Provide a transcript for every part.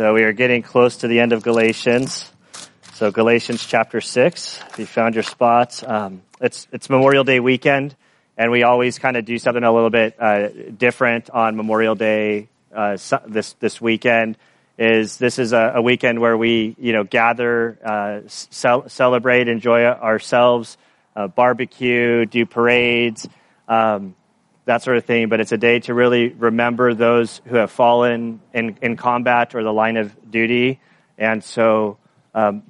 So we are getting close to the end of Galatians. So Galatians chapter six. If you found your spots, um, it's it's Memorial Day weekend, and we always kind of do something a little bit uh, different on Memorial Day uh, this this weekend. Is this is a, a weekend where we you know gather, uh, celebrate, enjoy ourselves, uh, barbecue, do parades. Um, that sort of thing, but it's a day to really remember those who have fallen in, in combat or the line of duty. And so um,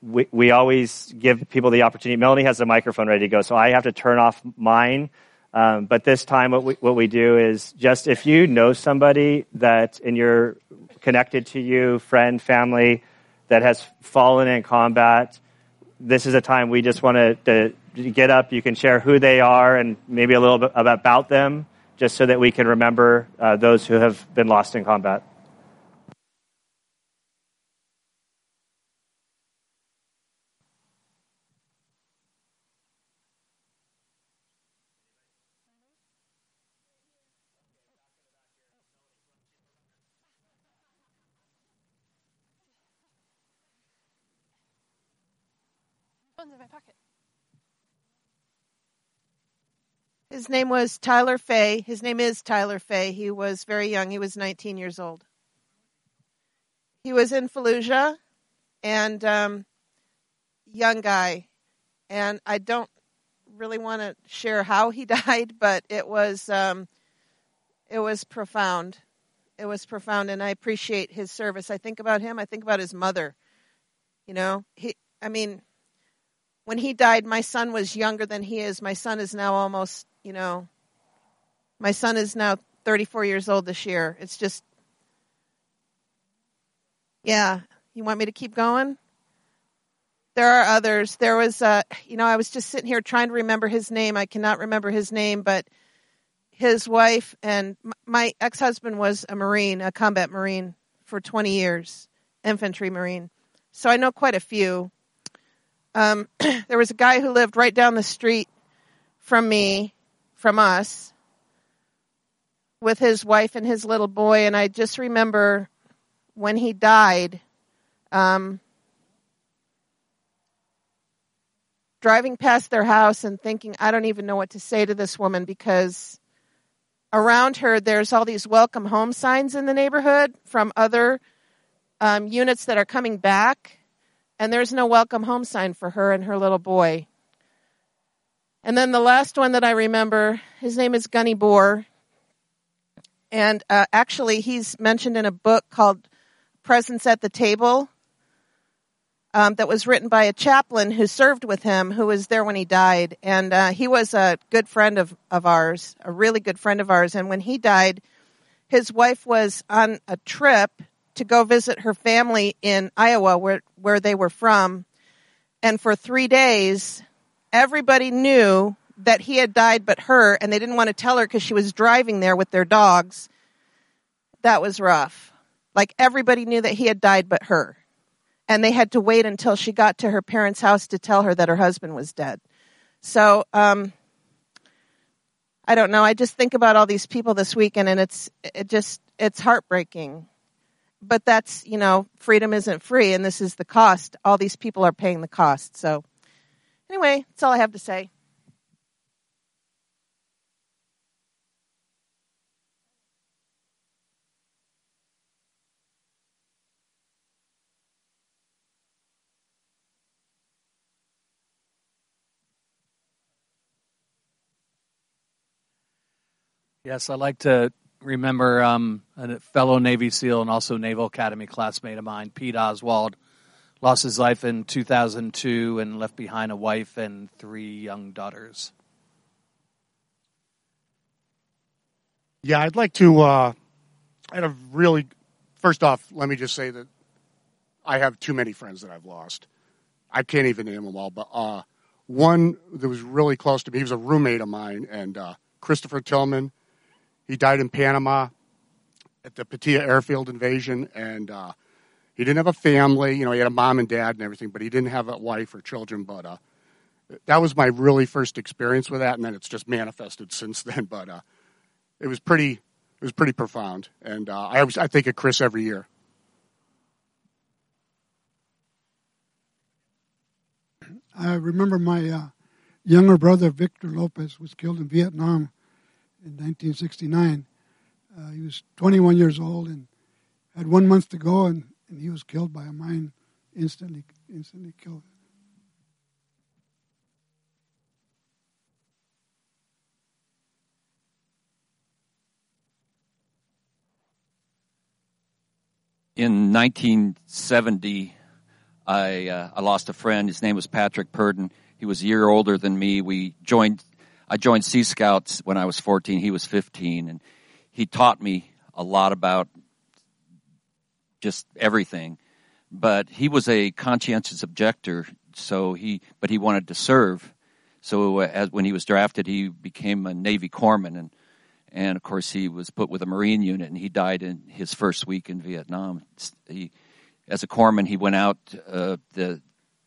we, we always give people the opportunity. Melanie has the microphone ready to go, so I have to turn off mine. Um, but this time, what we, what we do is just if you know somebody that in your connected to you, friend, family, that has fallen in combat, this is a time we just want to, to get up. You can share who they are and maybe a little bit about them, just so that we can remember uh, those who have been lost in combat. His name was Tyler Fay. His name is Tyler Fay. He was very young. He was 19 years old. He was in Fallujah and um, young guy. And I don't really want to share how he died, but it was um, it was profound. It was profound, and I appreciate his service. I think about him. I think about his mother. You know, he. I mean, when he died, my son was younger than he is. My son is now almost you know, my son is now 34 years old this year. It's just, yeah. You want me to keep going? There are others. There was, uh, you know, I was just sitting here trying to remember his name. I cannot remember his name, but his wife and my ex husband was a Marine, a combat Marine for 20 years, infantry Marine. So I know quite a few. Um, there was a guy who lived right down the street from me from us with his wife and his little boy. And I just remember when he died, um, driving past their house and thinking, I don't even know what to say to this woman because around her there's all these welcome home signs in the neighborhood from other um, units that are coming back, and there's no welcome home sign for her and her little boy. And then the last one that I remember, his name is Gunny Bohr. And uh, actually, he's mentioned in a book called Presence at the Table um, that was written by a chaplain who served with him, who was there when he died. And uh, he was a good friend of, of ours, a really good friend of ours. And when he died, his wife was on a trip to go visit her family in Iowa, where, where they were from. And for three days, everybody knew that he had died but her, and they didn't want to tell her because she was driving there with their dogs. That was rough. Like everybody knew that he had died but her. And they had to wait until she got to her parents' house to tell her that her husband was dead. So, um, I don't know. I just think about all these people this weekend and it's, it just, it's heartbreaking. But that's, you know, freedom isn't free and this is the cost. All these people are paying the cost. So, Anyway, that's all I have to say. Yes, I like to remember um, a fellow Navy SEAL and also Naval Academy classmate of mine, Pete Oswald, lost his life in 2002 and left behind a wife and three young daughters. Yeah, I'd like to. Uh, I had a really. First off, let me just say that I have too many friends that I've lost. I can't even name them all, but uh, one that was really close to me, he was a roommate of mine, and uh, Christopher Tilghman. He died in Panama at the Paitilla airfield invasion, and uh, he didn't have a family. You know, he had a mom and dad and everything, but he didn't have a wife or children. But uh, that was my really first experience with that, and then it's just manifested since then. But uh, it was pretty, it was pretty profound, and uh, I was, I think of Chris every year. I remember my uh, younger brother Victor Lopez was killed in Vietnam in 1969. Uh, he was 21 years old and had one month to go, and and he was killed by a mine, instantly, instantly killed. in 1970, I, uh, I lost a friend. His name was Patrick Purdon. He was a year older than me. We joined, I joined Sea Scouts when I was 14. He was 15 and he taught me a lot about just everything. But he was a conscientious objector. So he, but he wanted to serve. So uh, as, when he was drafted, he became a Navy corpsman and and of course he was put with a Marine unit, and he died in his first week in Vietnam. He, as a corpsman, he went out. Uh, the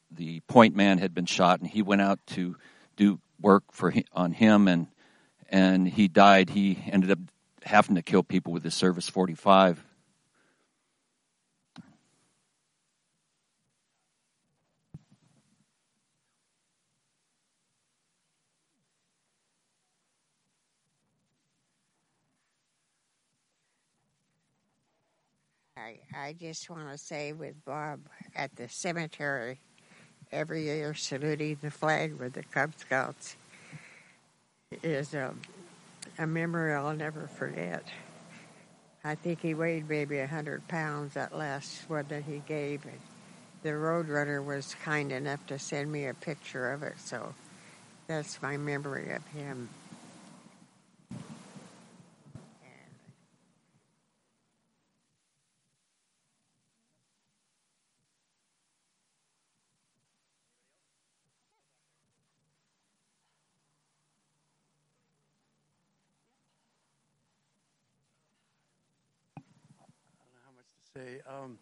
the point man had been shot, and he went out to do work for on him, and and he died. He ended up having to kill people with his service 45 I, I just want to say with Bob at the cemetery every year saluting the flag with the Cub Scouts is a, a memory I'll never forget. I think he weighed maybe a hundred pounds that last one that he gave. And the roadrunner was kind enough to send me a picture of it, so that's my memory of him. Say. Um,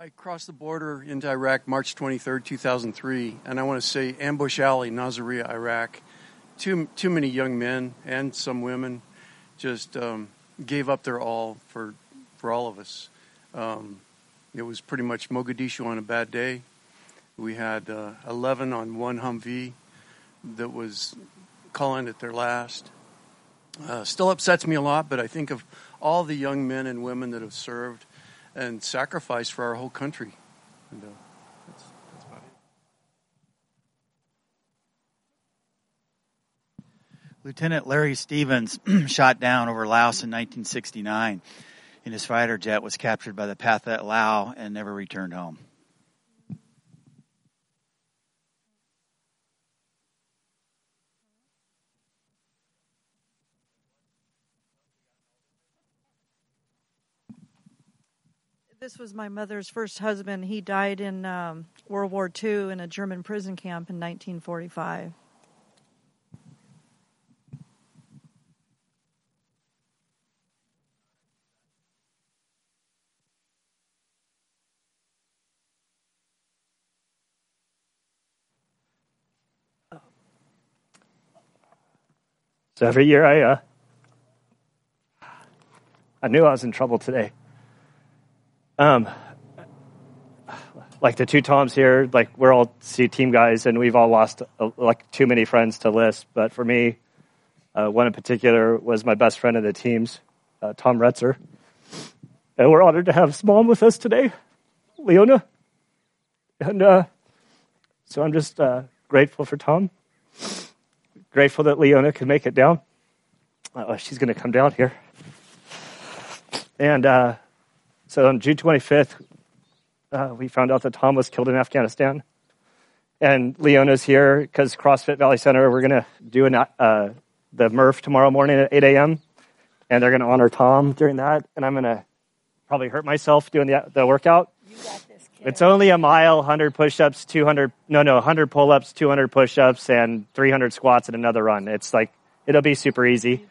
I crossed the border into Iraq March 23rd, 2003, and I want to say Ambush Alley, Nasiriyah, Iraq. Too, too many young men and some women just um, gave up their all for, for all of us. Um, it was pretty much Mogadishu on a bad day. We had uh, 11 on one Humvee that was calling it their last. Uh, still upsets me a lot, but I think of all the young men and women that have served and sacrifice for our whole country. And, uh. Lieutenant Larry Stevens, shot down over Laos in 1969 in his fighter jet, was captured by the Pathet Lao and never returned home. This was my mother's first husband. He died in um, World War II in a German prison camp in 1945. So every year I, uh, I knew I was in trouble today. Um, like the two Toms here, like we're all C team guys, and we've all lost uh, like too many friends to list. But for me, uh, one in particular was my best friend of the teams, uh, Tom Retzer, and we're honored to have his mom with us today, Leona, and uh, so I'm just uh, grateful for Tom. Grateful that Leona could make it down. Uh, she's going to come down here, and so on June 25th, uh, we found out that Tom was killed in Afghanistan. And Leona's here because CrossFit Valley Center, we're going to do an, uh, the Murph tomorrow morning at 8 a.m. And they're going to honor Tom during that. And I'm going to probably hurt myself doing the, the workout. It's only a mile, 100 push ups, 200, no, no, 100 pull ups, 200 push ups, and 300 squats and another run. It's like, it'll be super easy.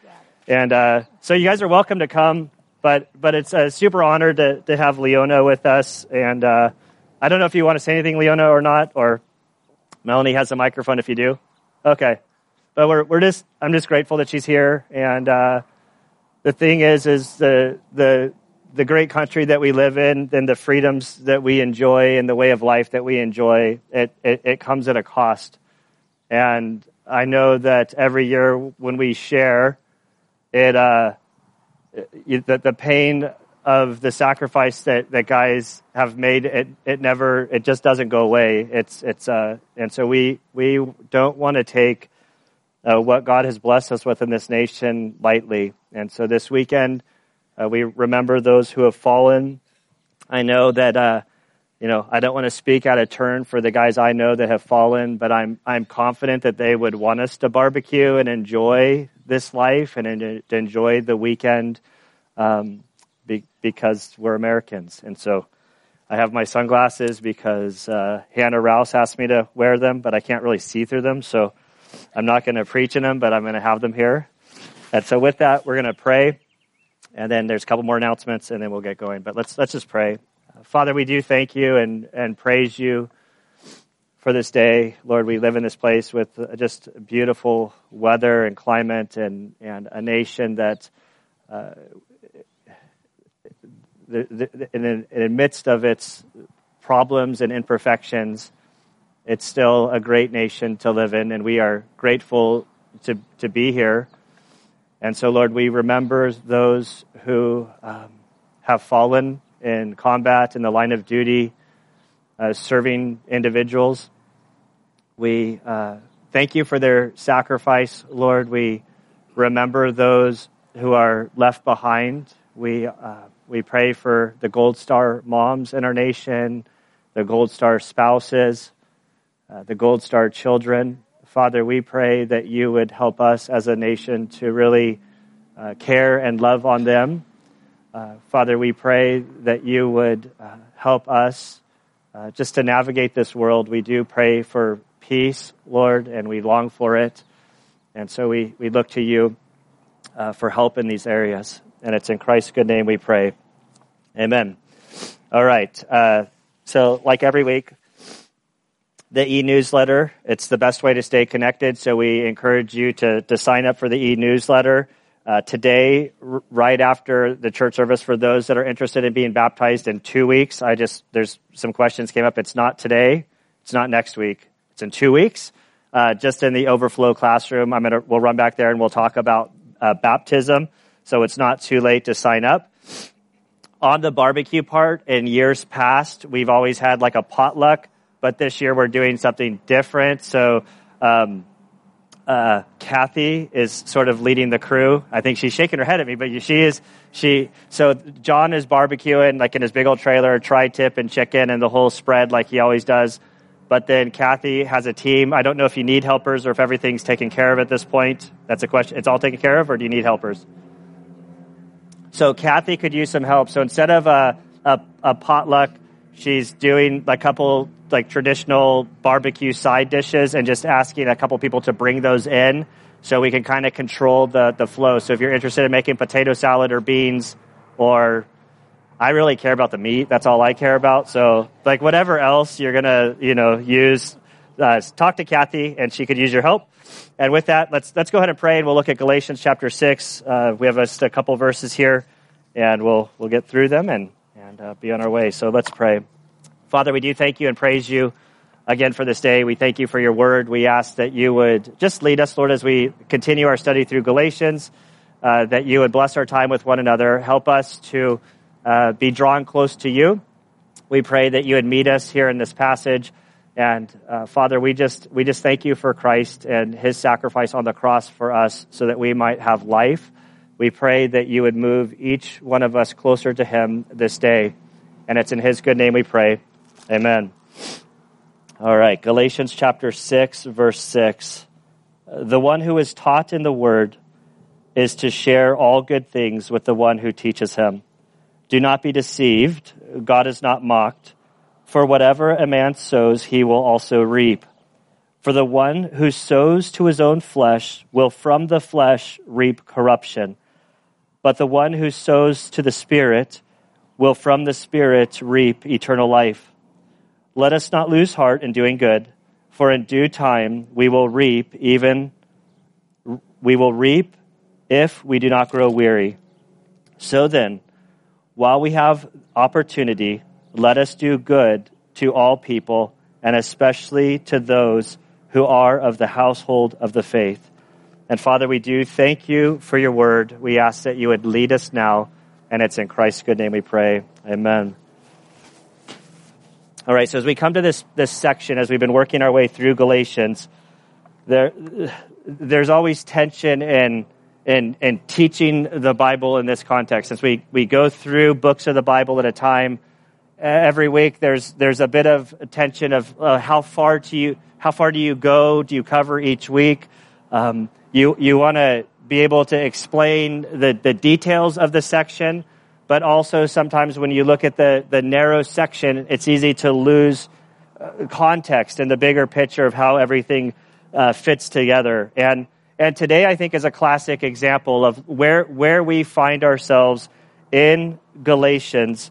And uh, so you guys are welcome to come but but it's a super honor to to have Leona with us. And uh, I don't know if you want to say anything, Leona, or not, or Melanie has a microphone if you do. Okay, but we're we're just I'm just grateful that she's here. And uh, the thing is, is the the the great country that we live in and the freedoms that we enjoy and the way of life that we enjoy, it, it, it comes at a cost. And I know that every year when we share, it uh, the, the pain of the sacrifice that, that guys have made, it, it never, it just doesn't go away. It's, it's, uh, and so we, we don't want to take uh, what God has blessed us with in this nation lightly. And so this weekend, uh, we remember those who have fallen. I know that, uh, you know, I don't want to speak out of turn for the guys I know that have fallen, but I'm, I'm confident that they would want us to barbecue and enjoy this life and to enjoy the weekend um, be, because we're Americans. And so I have my sunglasses because uh, Hannah Rouse asked me to wear them, but I can't really see through them. So I'm not going to preach in them, but I'm going to have them here. And so with that, we're going to pray. And then there's a couple more announcements and then we'll get going. But let's, let's just pray. Father, we do thank you and, and praise you for this day. Lord, we live in this place with just beautiful weather and climate and, and a nation that uh, the, the, in, in the midst of its problems and imperfections, it's still a great nation to live in, and we are grateful to, to be here. And so, Lord, we remember those who um, have fallen in combat, in the line of duty, uh, serving individuals. We uh, thank you for their sacrifice, Lord. We remember those who are left behind. We, uh, we pray for the Gold Star moms in our nation, the Gold Star spouses, uh, the Gold Star children. Father, we pray that you would help us as a nation to really uh, care and love on them. Uh, Father, we pray that you would uh, help us uh, just to navigate this world. We do pray for peace, Lord, and we long for it. And so we, we look to you uh, for help in these areas. And it's in Christ's good name we pray. Amen. All right. Uh, so, like every week, the e-newsletter, it's the best way to stay connected. So we encourage you to, to sign up for the e-newsletter. Uh, today, r- right after the church service, for those that are interested in being baptized in two weeks, I just, there's some questions came up. It's not today. It's not next week. It's in two weeks. Uh, just in the overflow classroom, I'm gonna, we'll run back there and we'll talk about uh, baptism. So it's not too late to sign up. On the barbecue part, in years past, we've always had like a potluck, but this year we're doing something different. So, um, uh, Kathy is sort of leading the crew. I think she's shaking her head at me, but she is, she, so John is barbecuing like in his big old trailer, tri-tip and chicken and the whole spread like he always does. But then Kathy has a team. I don't know if you need helpers or if everything's taken care of at this point. That's a question. It's all taken care of or do you need helpers? So Kathy could use some help. So instead of a, a, a potluck, she's doing a couple like traditional barbecue side dishes and just asking a couple people to bring those in so we can kind of control the, the flow. So if you're interested in making potato salad or beans or I really care about the meat. That's all I care about. So like whatever else you're going to, you know, use, uh, talk to Kathy and she could use your help. And with that, let's, let's go ahead and pray and we'll look at Galatians chapter six. Uh, we have just a couple verses here and we'll, we'll get through them and, and uh, be on our way. So let's pray. Father, we do thank you and praise you again for this day. We thank you for your word. We ask that you would just lead us, Lord, as we continue our study through Galatians, uh, that you would bless our time with one another. Help us to uh, be drawn close to you. We pray that you would meet us here in this passage. And uh, Father, we just we just thank you for Christ and His sacrifice on the cross for us, so that we might have life. We pray that you would move each one of us closer to Him this day, and it's in His good name we pray. Amen. All right, Galatians chapter 6, verse 6. The one who is taught in the word is to share all good things with the one who teaches him. Do not be deceived. God is not mocked. For whatever a man sows, he will also reap. For the one who sows to his own flesh will from the flesh reap corruption. But the one who sows to the Spirit will from the Spirit reap eternal life. Let us not lose heart in doing good, for in due time we will reap even we will reap if we do not grow weary. So then, while we have opportunity, let us do good to all people, and especially to those who are of the household of the faith. And Father, we do thank you for your word. We ask that you would lead us now, and it's in Christ's good name we pray. Amen. All right, so as we come to this, this section, as we've been working our way through Galatians, there, there's always tension in, in, in teaching the Bible in this context. Since we, we go through books of the Bible at a time, every week there's, there's a bit of tension of uh, how, far do you, how far do you go? Do you cover each week? Um, you, you want to be able to explain the, the details of the section but also sometimes when you look at the, the narrow section, it's easy to lose uh, context and the bigger picture of how everything uh, fits together. And, and today I think is a classic example of where, where we find ourselves in Galatians.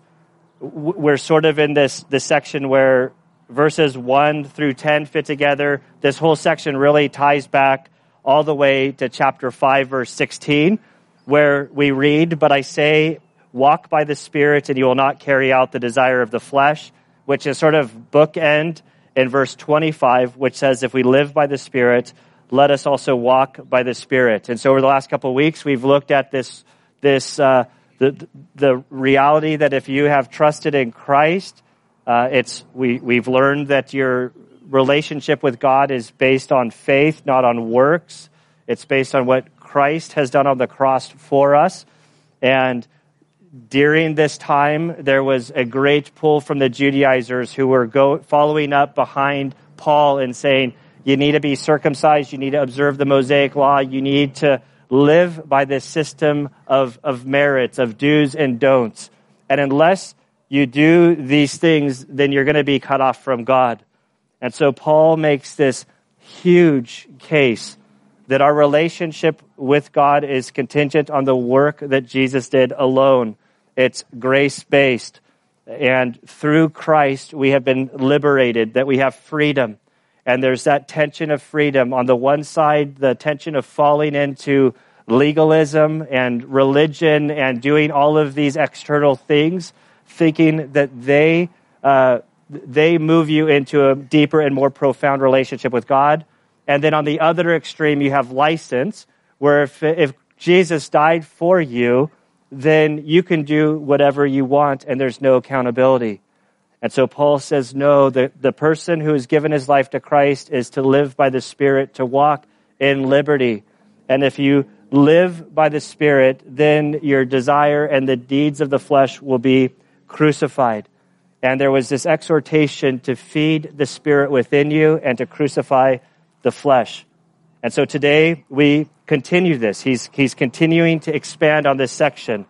We're sort of in this, this section where verses 1 through 10 fit together. This whole section really ties back all the way to chapter 5, verse 16, where we read, But I say, walk by the Spirit and you will not carry out the desire of the flesh, which is sort of bookend in verse 25, which says, if we live by the Spirit, let us also walk by the Spirit. And so over the last couple of weeks, we've looked at this, this, uh, the, the reality that if you have trusted in Christ, uh, it's, we, we've learned that your relationship with God is based on faith, not on works. It's based on what Christ has done on the cross for us. And during this time, there was a great pull from the Judaizers who were go, following up behind Paul and saying, you need to be circumcised, you need to observe the Mosaic law, you need to live by this system of, of merits, of do's and don'ts. And unless you do these things, then you're going to be cut off from God. And so Paul makes this huge case that our relationship with God is contingent on the work that Jesus did alone. It's grace based. And through Christ, we have been liberated, that we have freedom. And there's that tension of freedom. On the one side, the tension of falling into legalism and religion and doing all of these external things, thinking that they, uh, they move you into a deeper and more profound relationship with God. And then on the other extreme, you have license, where if, if Jesus died for you, then you can do whatever you want and there's no accountability. And so Paul says, no, the, the person who has given his life to Christ is to live by the Spirit, to walk in liberty. And if you live by the Spirit, then your desire and the deeds of the flesh will be crucified. And there was this exhortation to feed the Spirit within you and to crucify the flesh. And so today we continue this. He's, he's continuing to expand on this section.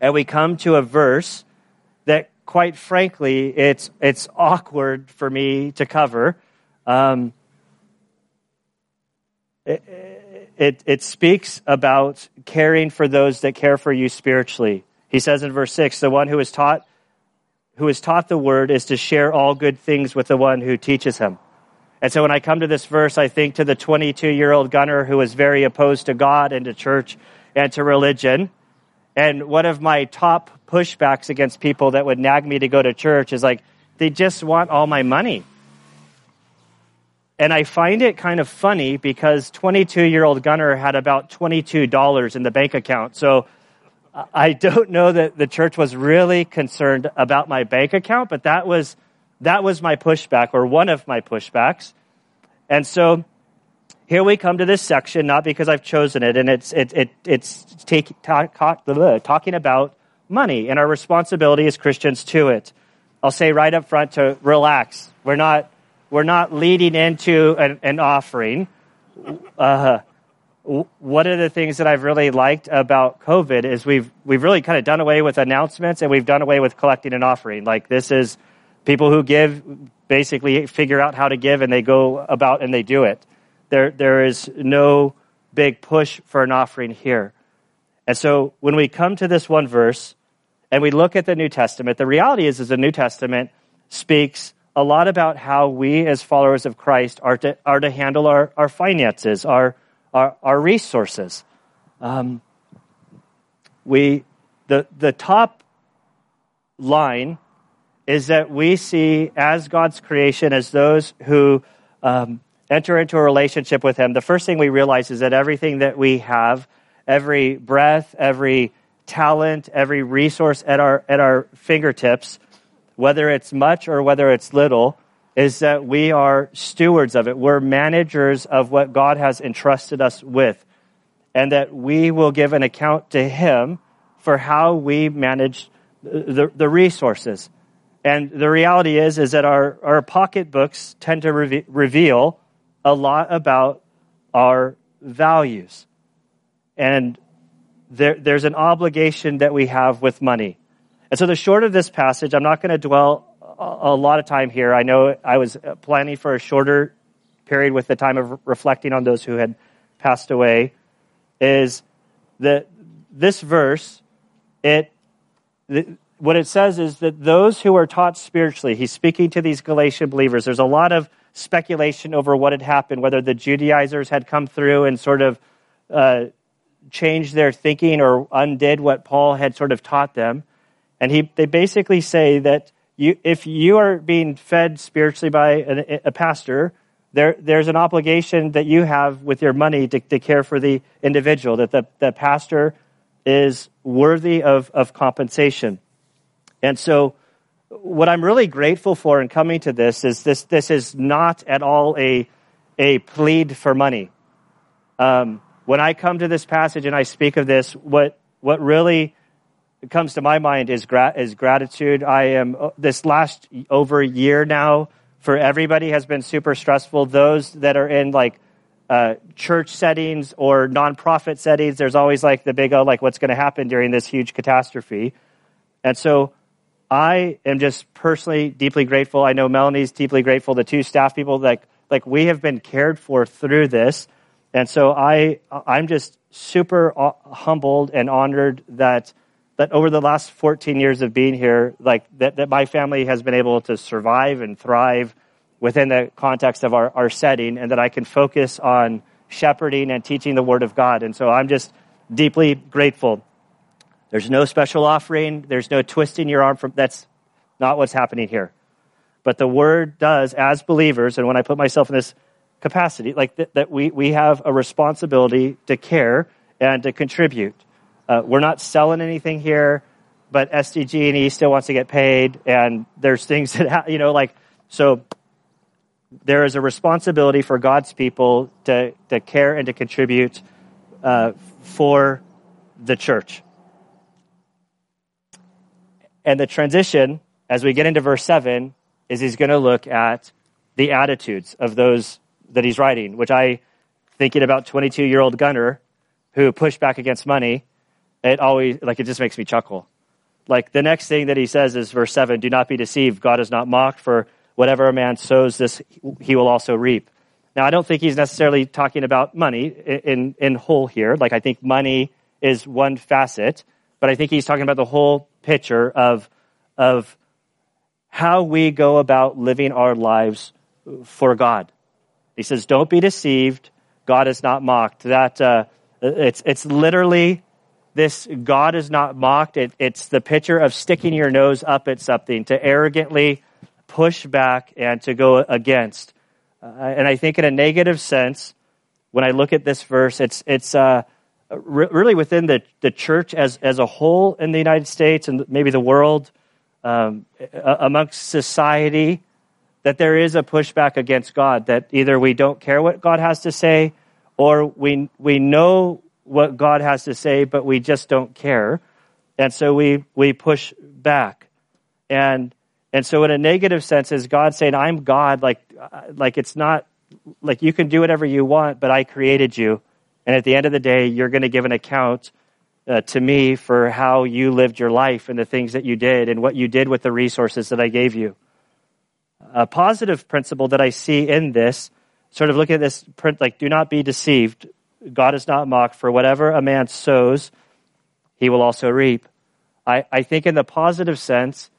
And we come to a verse that, quite frankly, it's, it's awkward for me to cover. Um, it, it, it speaks about caring for those that care for you spiritually. He says in verse 6 the one who is taught who is taught the word is to share all good things with the one who teaches him. And so when I come to this verse, I think to the 22 year old Gunner who was very opposed to God and to church and to religion. And one of my top pushbacks against people that would nag me to go to church is like, they just want all my money. And I find it kind of funny because 22 year old Gunner had about $22 in the bank account. So I don't know that the church was really concerned about my bank account, but that was that was my pushback, or one of my pushbacks. And so here we come to this section, not because I've chosen it, and it's, it, it, it's take, talk, talk, talking about money and our responsibility as Christians to it. I'll say right up front to relax. We're not, we're not leading into an, an offering. Uh, one of the things that I've really liked about COVID is we've we've really kind of done away with announcements and we've done away with collecting an offering. Like this is People who give basically figure out how to give and they go about and they do it. There, there is no big push for an offering here. And so when we come to this one verse and we look at the New Testament, the reality is, is the New Testament speaks a lot about how we as followers of Christ are to, are to handle our, our finances, our, our, our resources. Um, we, the, the top line is that we see as God's creation as those who um, enter into a relationship with Him. The first thing we realize is that everything that we have, every breath, every talent, every resource at our, at our fingertips, whether it's much or whether it's little, is that we are stewards of it. We're managers of what God has entrusted us with, and that we will give an account to Him for how we manage the, the resources. And the reality is, is that our, our pocketbooks tend to re- reveal a lot about our values. And there, there's an obligation that we have with money. And so the short of this passage, I'm not going to dwell a lot of time here. I know I was planning for a shorter period with the time of reflecting on those who had passed away. Is that this verse? It what it says is that those who are taught spiritually. He's speaking to these Galatian believers. There's a lot of speculation over what had happened, whether the Judaizers had come through and sort of uh, changed their thinking or undid what Paul had sort of taught them. And he, they basically say that you, if you are being fed spiritually by a, pastor, there, there's an obligation that you have with your money to, to care for the individual, that the, the pastor is worthy of, of compensation. And so, what I'm really grateful for in coming to this is this, this is not at all a, a plead for money. Um, when I come to this passage and I speak of this, what, what really comes to my mind is, gra- is gratitude. I am, uh, this last over year now for everybody has been super stressful. Those that are in like uh, church settings or nonprofit settings, there's always like the big, oh, like what's going to happen during this huge catastrophe. And so I am just personally deeply grateful. I know Melanie's deeply grateful. The two staff people, like, like we have been cared for through this. And so I, I'm just super uh, humbled and honored that that over the last 14 years of being here, like that, that my family has been able to survive and thrive within the context of our, our setting and that I can focus on shepherding and teaching the word of God. And so I'm just deeply grateful. There's no special offering. There's no twisting your arm from, that's not what's happening here. But the word does, as believers, and when I put myself in this capacity, like th- that we, we have a responsibility to care and to contribute. Uh, we're not selling anything here, but SDG&E still wants to get paid, and there's things that ha- you know, like so. There is a responsibility for God's people to to care and to contribute uh, for the church. And the transition, as we get into verse seven, is he's going to look at the attitudes of those that he's writing, which I, thinking about 22 year old Gunner who pushed back against money, it always, like, it just makes me chuckle. Like, the next thing that he says is verse 7 Do not be deceived. God is not mocked, for whatever a man sows, this he will also reap. Now, I don't think he's necessarily talking about money in, in whole here. Like, I think money is one facet, but I think he's talking about the whole picture of, of how we go about living our lives for God. He says, Don't be deceived. God is not mocked. That, uh, it's, it's literally this God is not mocked. It, it's the picture of sticking your nose up at something, to arrogantly push back and to go against. Uh, and I think in a negative sense, when I look at this verse, it's, it's uh, re- really within the, the church as, as a whole in the United States and maybe the world, um, amongst society, that there is a pushback against God, that either we don't care what God has to say or we, we know what God has to say, but we just don't care. And so we, we push back. And, and so in a negative sense, is God saying, I'm God, like, like it's not, like you can do whatever you want, but I created you. And at the end of the day, you're going to give an account uh, to me for how you lived your life and the things that you did and what you did with the resources that I gave you. A positive principle that I see in this, sort of look at this print, like, do not be deceived. God is not mocked, for whatever a man sows, he will also reap. I, I think, in the positive sense,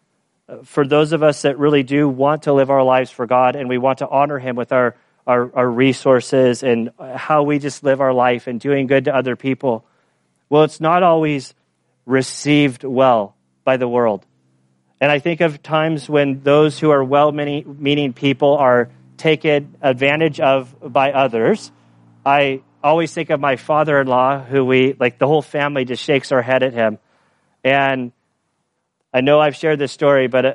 uh, for those of us that really do want to live our lives for God and we want to honor Him with our, our, our resources and how we just live our life and doing good to other people, well, it's not always received well by the world. And I think of times when those who are well meaning people are taken advantage of by others. I always think of my father in law, who we, like the whole family just shakes our head at him. And I know I've shared this story, but uh,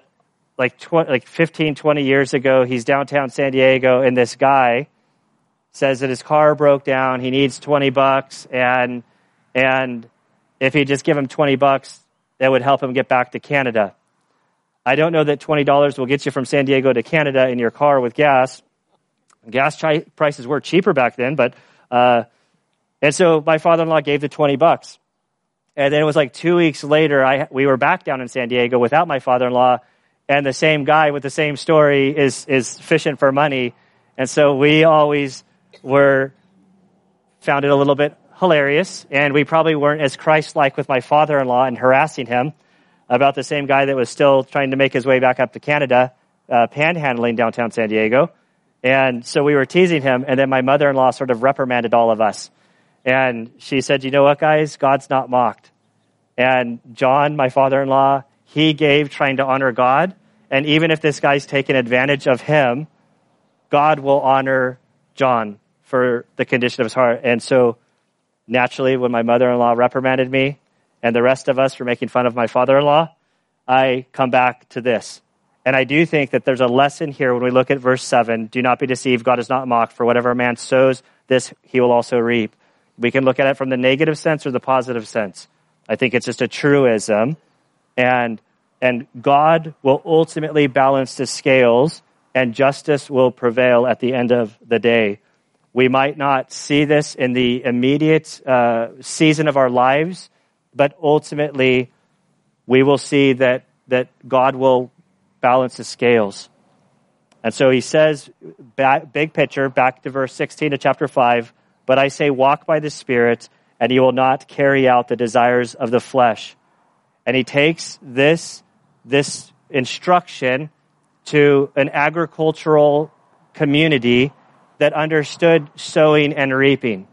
like, like 15, 20 years ago, he's downtown San Diego, and this guy says that his car broke down. He needs 20 bucks, and, and if he just give him 20 bucks, that would help him get back to Canada. I don't know that $20 will get you from San Diego to Canada in your car with gas. Gas chi- prices were cheaper back then, but, uh, and so my father-in-law gave the 20 bucks. And then it was like two weeks later, I, we were back down in San Diego without my father-in-law, and the same guy with the same story is, is fishing for money. And so we always were, found it a little bit hilarious, and we probably weren't as Christ-like with my father-in-law and harassing him about the same guy that was still trying to make his way back up to Canada, uh, panhandling downtown San Diego. And so we were teasing him, and then my mother in law sort of reprimanded all of us. And she said, You know what, guys? God's not mocked. And John, my father in law, he gave trying to honor God. And even if this guy's taken advantage of him, God will honor John for the condition of his heart. And so naturally, when my mother in law reprimanded me, and the rest of us for making fun of my father in law, I come back to this. And I do think that there's a lesson here when we look at verse 7 do not be deceived, God is not mocked, for whatever a man sows, this he will also reap. We can look at it from the negative sense or the positive sense. I think it's just a truism. And, and God will ultimately balance the scales and justice will prevail at the end of the day. We might not see this in the immediate uh, season of our lives, but ultimately we will see that, that God will balance the scales. And so he says, back, big picture, back to verse 16 of chapter 5, but I say, walk by the Spirit, and you will not carry out the desires of the flesh. And he takes this, this instruction to an agricultural community that understood sowing and reaping.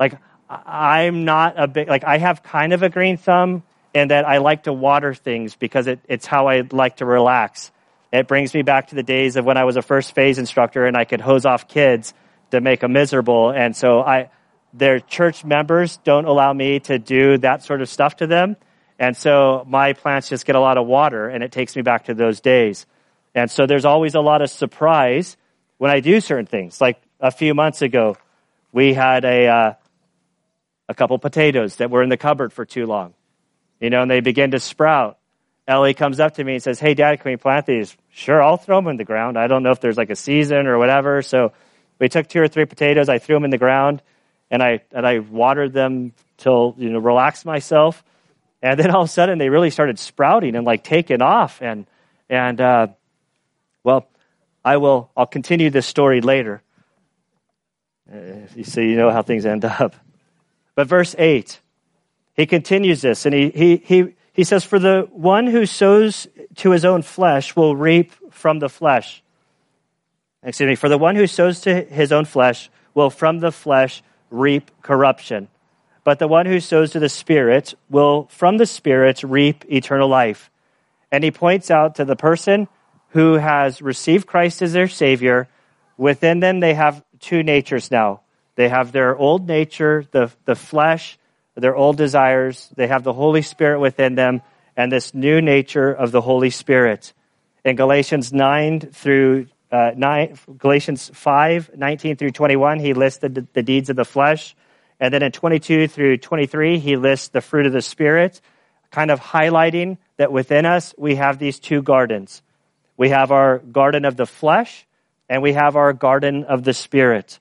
Like, I'm not a big, like, I have kind of a green thumb in that I like to water things because it, it's how I like to relax. It brings me back to the days of when I was a first phase instructor and I could hose off kids to make them miserable. And so I, their church members don't allow me to do that sort of stuff to them. And so my plants just get a lot of water and it takes me back to those days. And so there's always a lot of surprise when I do certain things. Like a few months ago, we had a, uh, a couple potatoes that were in the cupboard for too long. You know, and they begin to sprout. Ellie comes up to me and says, Hey, Dad, can we plant these? Sure, I'll throw them in the ground. I don't know if there's like a season or whatever. So we took two or three potatoes. I threw them in the ground and I, and I watered them till, you know, relaxed myself. And then all of a sudden they really started sprouting and like taking off. And, and, uh, well, I will, I'll continue this story later. Uh, so you know how things end up. But verse 8, he continues this and he, he, he, he says, For the one who sows to his own flesh will reap from the flesh. Excuse me, for the one who sows to his own flesh will from the flesh reap corruption. But the one who sows to the Spirit will from the Spirit reap eternal life. And he points out to the person who has received Christ as their Savior, within them they have two natures now they have their old nature, the, the flesh, their old desires. They have the Holy Spirit within them and this new nature of the Holy Spirit. In Galatians 9 through uh, 9, Galatians 5, 19 through 21, he listed the, the deeds of the flesh. And then in 22 through 23, he lists the fruit of the Spirit, kind of highlighting that within us we have these two gardens. We have our garden of the flesh and we have our garden of the Spirit.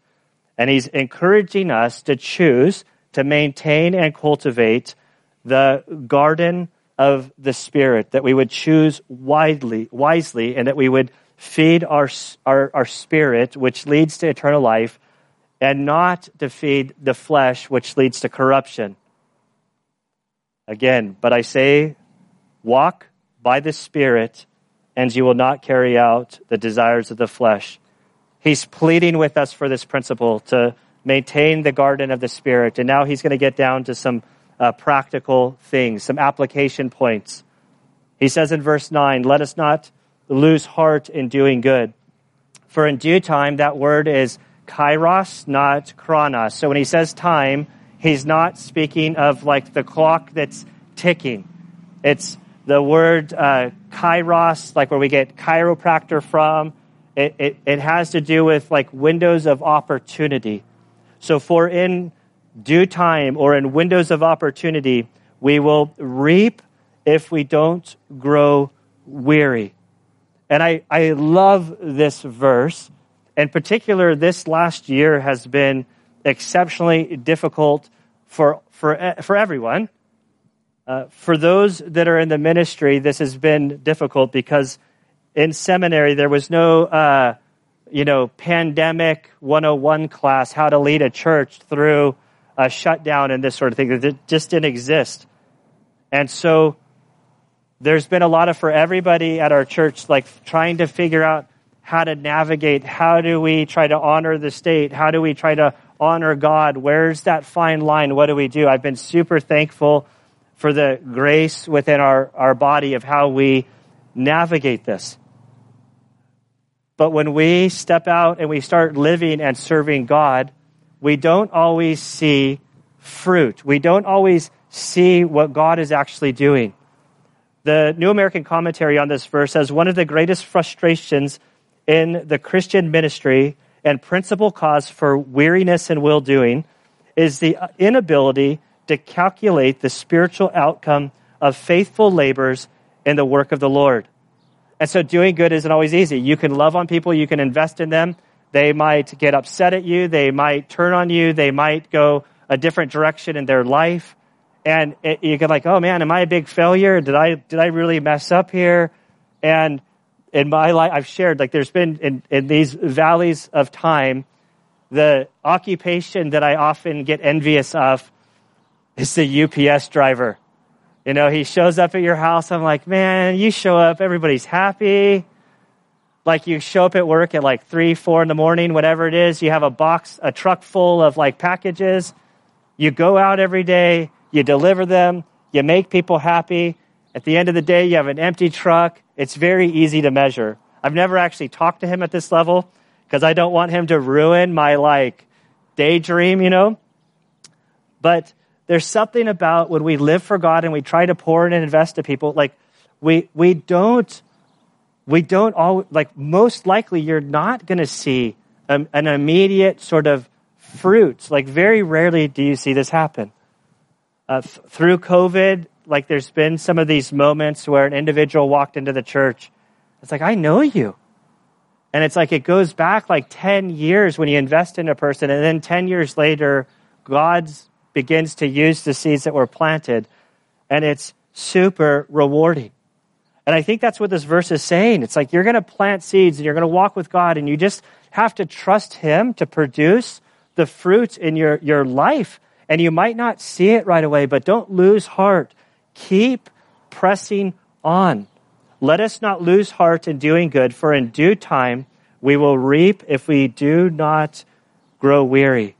And he's encouraging us to choose to maintain and cultivate the garden of the Spirit, that we would choose widely, wisely, and that we would feed our, our, our spirit, which leads to eternal life, and not to feed the flesh, which leads to corruption. Again, but I say, walk by the Spirit, and you will not carry out the desires of the flesh. He's pleading with us for this principle to maintain the garden of the Spirit. And now he's going to get down to some uh, practical things, some application points. He says in verse 9, Let us not lose heart in doing good. For in due time, that word is kairos, not chronos. So when he says time, he's not speaking of like the clock that's ticking. It's the word uh, kairos, like where we get chiropractor from. It, it, it has to do with like windows of opportunity. So for in due time or in windows of opportunity, we will reap if we don't grow weary. And I, I love this verse. In particular, this last year has been exceptionally difficult for, for, for everyone. Uh, for those that are in the ministry, this has been difficult because in seminary there was no, uh, you know, pandemic 101 class, how to lead a church through a shutdown and this sort of thing. It just didn't exist. And so there's been a lot of for everybody at our church, like trying to figure out how to navigate. How do we try to honor the state? How do we try to honor God? Where's that fine line? What do we do? I've been super thankful for the grace within our, our body of how we navigate this. But when we step out and we start living and serving God, we don't always see fruit. We don't always see what God is actually doing. The New American Commentary on this verse says one of the greatest frustrations in the Christian ministry and principal cause for weariness and will doing is the inability to calculate the spiritual outcome of faithful labors in the work of the Lord. And so doing good isn't always easy. You can love on people, you can invest in them. They might get upset at you, they might turn on you, they might go a different direction in their life and it, you get like, oh man, am I a big failure? Did I did I really mess up here? And in my life, I've shared like there's been in, in these valleys of time, the occupation that I often get envious of is the UPS driver. You know, he shows up at your house. I'm like, man, you show up, everybody's happy. Like you show up at work at like three, four in the morning, whatever it is. You have a box, a truck full of like packages. You go out every day you deliver them, you make people happy. At the end of the day, you have an empty truck. It's very easy to measure. I've never actually talked to him at this level because I don't want him to ruin my like daydream, you know? But there's something about when we live for God and we try to pour in and invest to people, like we we don't we don't all like most likely you're not going to see an immediate sort of fruit. Like very rarely do you see this happen uh, th- through COVID, like there's been some of these moments where an individual walked into the church. It's like, I know you. And it's like it goes back like 10 years when you invest in a person, and then 10 years later, God begins to use the seeds that were planted, and it's super rewarding. And I think that's what this verse is saying. It's like you're going to plant seeds and you're going to walk with God, and you just have to trust Him to produce the fruit in your, your life and you might not see it right away, but don't lose heart. Keep pressing on. Let us not lose heart in doing good, for in due time we will reap if we do not grow weary.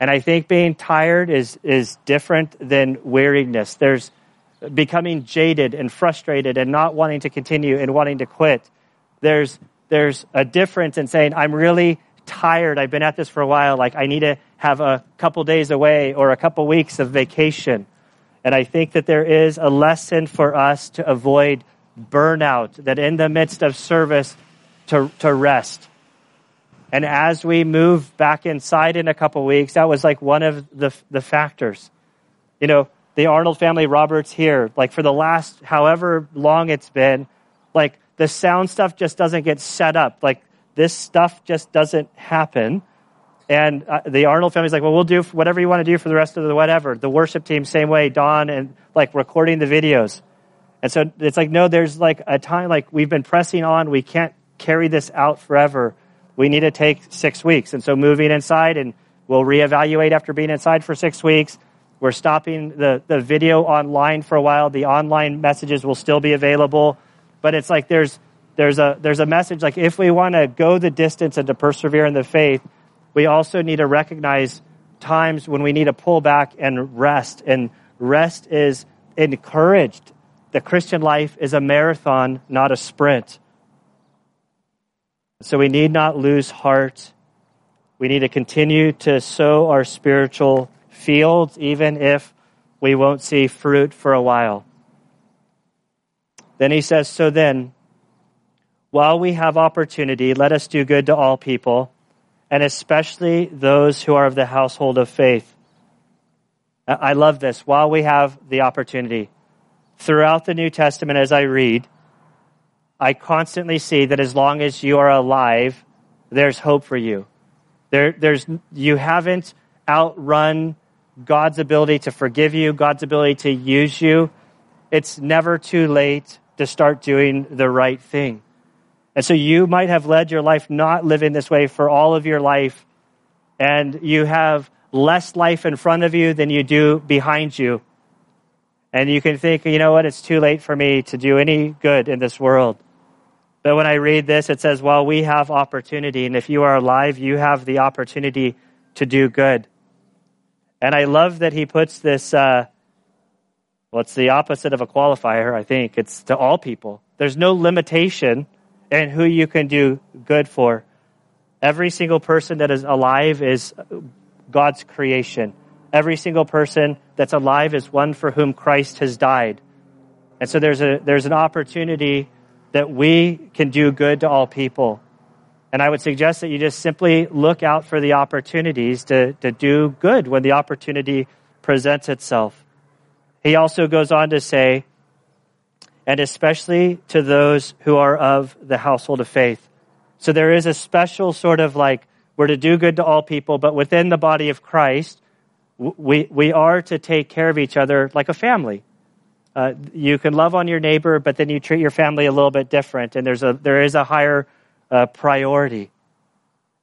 And I think being tired is, is different than weariness. There's becoming jaded and frustrated and not wanting to continue and wanting to quit. There's, there's a difference in saying, I'm really tired. I've been at this for a while. Like, I need to have a couple days away or a couple weeks of vacation. And I think that there is a lesson for us to avoid burnout, that in the midst of service, to, to rest. And as we move back inside in a couple weeks, that was like one of the, the factors. You know, the Arnold family, Robert's here, like for the last however long it's been, like the sound stuff just doesn't get set up. Like this stuff just doesn't happen. And uh, the Arnold family's like, well, we'll do whatever you want to do for the rest of the whatever. The worship team, same way, Don and like recording the videos. And so it's like, no, there's like a time, like we've been pressing on. We can't carry this out forever. We need to take six weeks. And so moving inside and we'll reevaluate after being inside for six weeks. We're stopping the, the video online for a while. The online messages will still be available. But it's like there's, there's a, there's a message like if we want to go the distance and to persevere in the faith, we also need to recognize times when we need to pull back and rest and Rest is encouraged. The Christian life is a marathon, not a sprint. So we need not lose heart. We need to continue to sow our spiritual fields, even if we won't see fruit for a while. Then he says, So then, while we have opportunity, let us do good to all people, and especially those who are of the household of faith. I love this. While we have the opportunity, throughout the New Testament, as I read, I constantly see that as long as you are alive, there's hope for you. There, there's, you haven't outrun God's ability to forgive you, God's ability to use you. It's never too late to start doing the right thing. And so you might have led your life not living this way for all of your life, and you have less life in front of you than you do behind you. And you can think, you know what, it's too late for me to do any good in this world. But when I read this, it says, well, we have opportunity. And if you are alive, you have the opportunity to do good. And I love that he puts this, uh, well, it's the opposite of a qualifier, I think. It's to all people. There's no limitation in who you can do good for. Every single person that is alive is God's creation. Every single person that's alive is one for whom Christ has died. And so there's a there's an opportunity that we can do good to all people. And I would suggest that you just simply look out for the opportunities to, to do good when the opportunity presents itself. He also goes on to say, and especially to those who are of the household of faith. So there is a special sort of like, we're to do good to all people, but within the body of Christ, we, we are to take care of each other like a family. Uh, you can love on your neighbor, but then you treat your family a little bit different, and there's a, there is a higher uh, priority.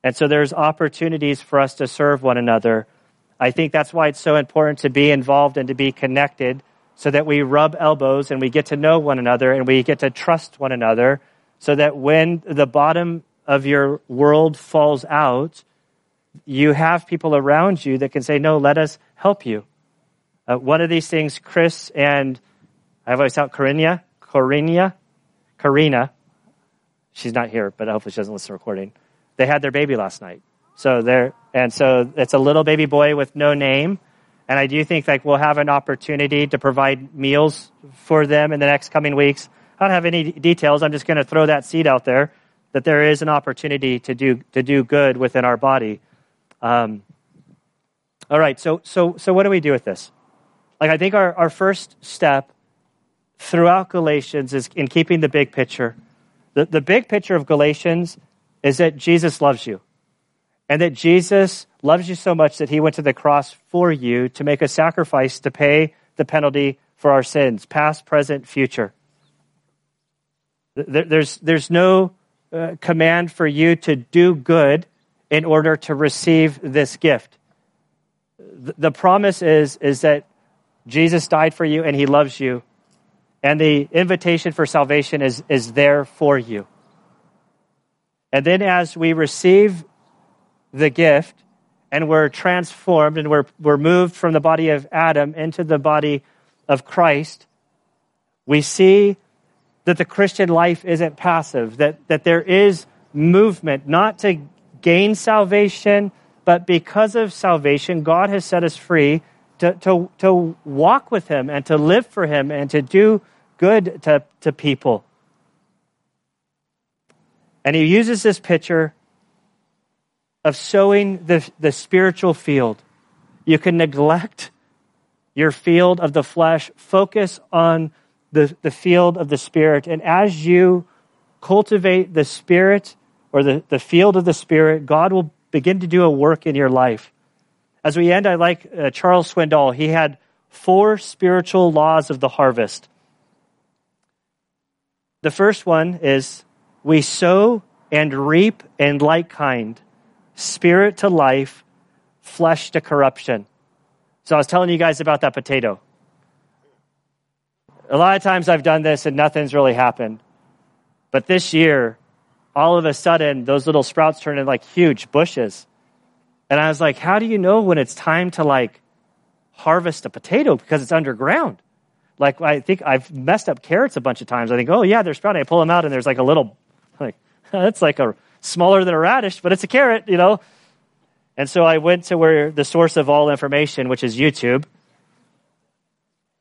And so there's opportunities for us to serve one another I think that's why it's so important to be involved and to be connected so that we rub elbows and we get to know one another and we get to trust one another so that when the bottom of your world falls out, you have people around you that can say, No, let us help you. Uh, one of these things, Chris and I've always thought Corinna, Corinna, Karina, she's not here, but hopefully she doesn't listen to the recording. They had their baby last night. So there, and so it's a little baby boy with no name. And I do think like we'll have an opportunity to provide meals for them in the next coming weeks. I don't have any details. I'm just going to throw that seed out there that there is an opportunity to do to do good within our body. Um, all right. So so so what do we do with this? Like I think our, our first step throughout Galatians is in keeping the big picture. The, the big picture of Galatians is that Jesus loves you and that Jesus loves you so much that he went to the cross for you to make a sacrifice to pay the penalty for our sins, past, present, future. There's, there's no uh, command for you to do good in order to receive this gift. The promise is, is that Jesus died for you and he loves you, and the invitation for salvation is, is there for you. And then as we receive the gift and we're transformed and we're, we're moved from the body of Adam into the body of Christ, we see that the Christian life isn't passive, that, that there is movement, not to gain salvation, but because of salvation, God has set us free to, to, to walk with Him and to live for Him and to do good to, to people. And He uses this picture of sowing the, the spiritual field. You can neglect your field of the flesh, focus on the, the field of the spirit. And as you cultivate the spirit or the, the field of the spirit, God will begin to do a work in your life. As we end, I like uh, Charles Swindoll. He had four spiritual laws of the harvest. The first one is we sow and reap in like kind spirit to life, flesh to corruption. So I was telling you guys about that potato. A lot of times I've done this and nothing's really happened. But this year, all of a sudden, those little sprouts turned into like huge bushes. And I was like, how do you know when it's time to like harvest a potato because it's underground. Like I think I've messed up carrots a bunch of times. I think, oh yeah, they're sprouting. I pull them out and there's like a little, like that's like a smaller than a radish, but it's a carrot, you know. And so I went to where the source of all information, which is YouTube.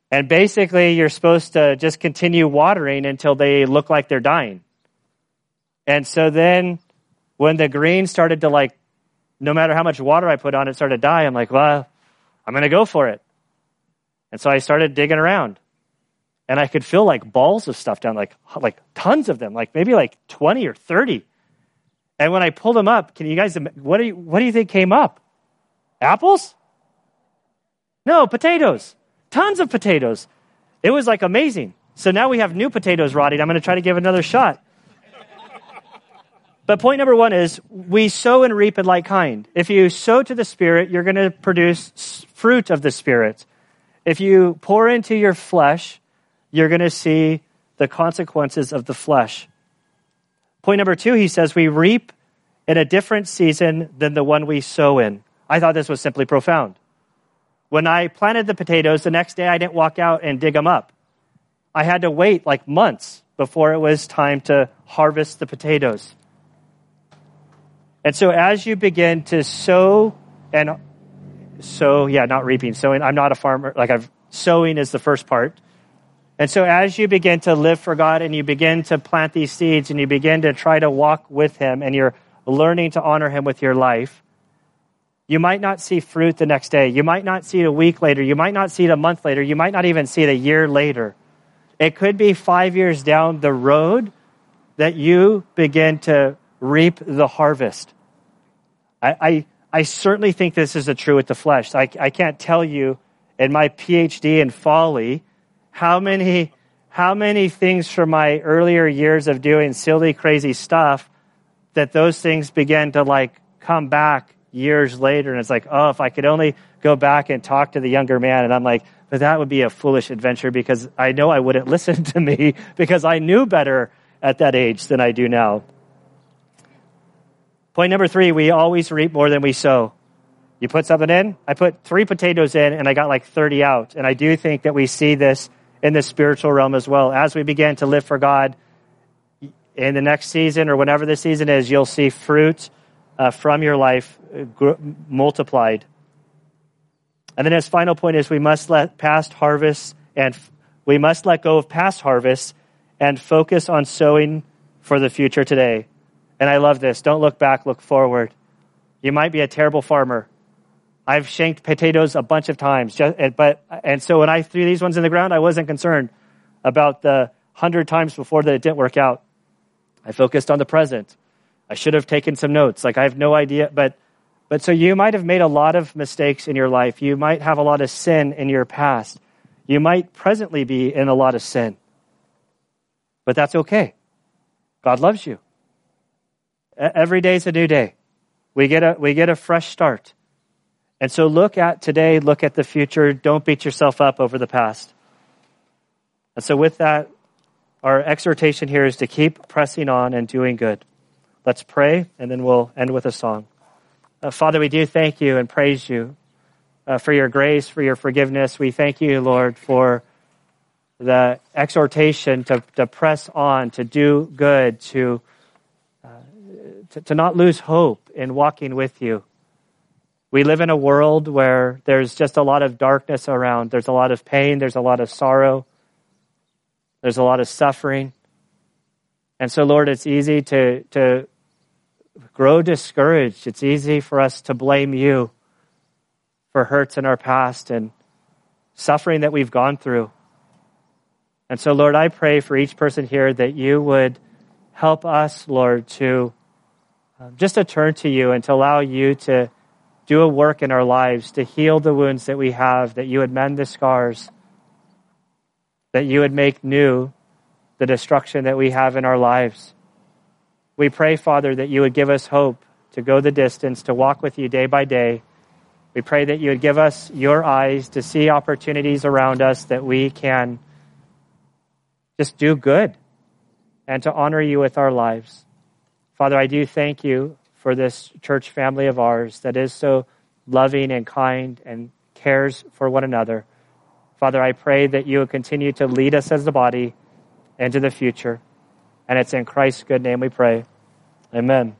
And basically, you're supposed to just continue watering until they look like they're dying. And so then when the green started to like, no matter how much water I put on it, started to die, I'm like, well, I'm going to go for it. And so I started digging around. And I could feel like balls of stuff down, like, like tons of them, like maybe like 20 or 30. And when I pulled them up, can you guys, what do you, what do you think came up? Apples? No, potatoes. Tons of potatoes. It was like amazing. So now we have new potatoes rotting. I'm going to try to give another shot. But point number one is we sow and reap in like kind. If you sow to the Spirit, you're going to produce fruit of the Spirit. If you pour into your flesh, you're going to see the consequences of the flesh. Point number two, he says, we reap in a different season than the one we sow in. I thought this was simply profound. When I planted the potatoes, the next day I didn't walk out and dig them up. I had to wait like months before it was time to harvest the potatoes. And so as you begin to sow and sow, yeah, not reaping, sowing, I'm not a farmer, like I've, sowing is the first part. And so as you begin to live for God and you begin to plant these seeds and you begin to try to walk with Him and you're learning to honor Him with your life, you might not see fruit the next day. You might not see it a week later. You might not see it a month later. You might not even see it a year later. It could be five years down the road that you begin to reap the harvest. I, I, I certainly think this is a true with the flesh. I, I can't tell you in my PhD in folly how many, how many things from my earlier years of doing silly, crazy stuff that those things began to like come back years later. And it's like, oh, if I could only go back and talk to the younger man. And I'm like, but that would be a foolish adventure because I know I wouldn't listen to me because I knew better at that age than I do now. Point number three, we always reap more than we sow. You put something in, I put three potatoes in and I got like 30 out. And I do think that we see this in the spiritual realm as well. As we begin to live for God in the next season or whenever the season is, you'll see fruit uh, from your life uh, gr- multiplied. And then his final point is we must let past harvests and f- we must let go of past harvests and focus on sowing for the future today. And I love this. Don't look back, look forward. You might be a terrible farmer. I've shanked potatoes a bunch of times, just, but and so when I threw these ones in the ground, I wasn't concerned about the hundred times before that it didn't work out. I focused on the present. I should have taken some notes. Like I have no idea, but but so you might have made a lot of mistakes in your life. You might have a lot of sin in your past. You might presently be in a lot of sin. But that's okay. God loves you. Every day is a new day. We get a we get a fresh start. And so look at today, look at the future. Don't beat yourself up over the past. And so with that, our exhortation here is to keep pressing on and doing good. Let's pray, and then we'll end with a song. Uh, Father, we do thank you and praise you uh, for your grace, for your forgiveness. We thank you, Lord, for the exhortation to, to press on, to do good, to, to, to not lose hope in walking with you. We live in a world where there's just a lot of darkness around. There's a lot of pain. There's a lot of sorrow. There's a lot of suffering. And so, Lord, it's easy to, to grow discouraged. It's easy for us to blame you for hurts in our past and suffering that we've gone through. And so, Lord, I pray for each person here that you would help us, Lord, to Um, just to turn to you and to allow you to do a work in our lives, to heal the wounds that we have, that you would mend the scars, that you would make new the destruction that we have in our lives. We pray, Father, that you would give us hope to go the distance, to walk with you day by day. We pray that you would give us your eyes to see opportunities around us that we can just do good and to honor you with our lives. Father, I do thank you for this church family of ours that is so loving and kind and cares for one another. Father, I pray that you will continue to lead us as the body into the future. And it's in Christ's good name we pray. Amen.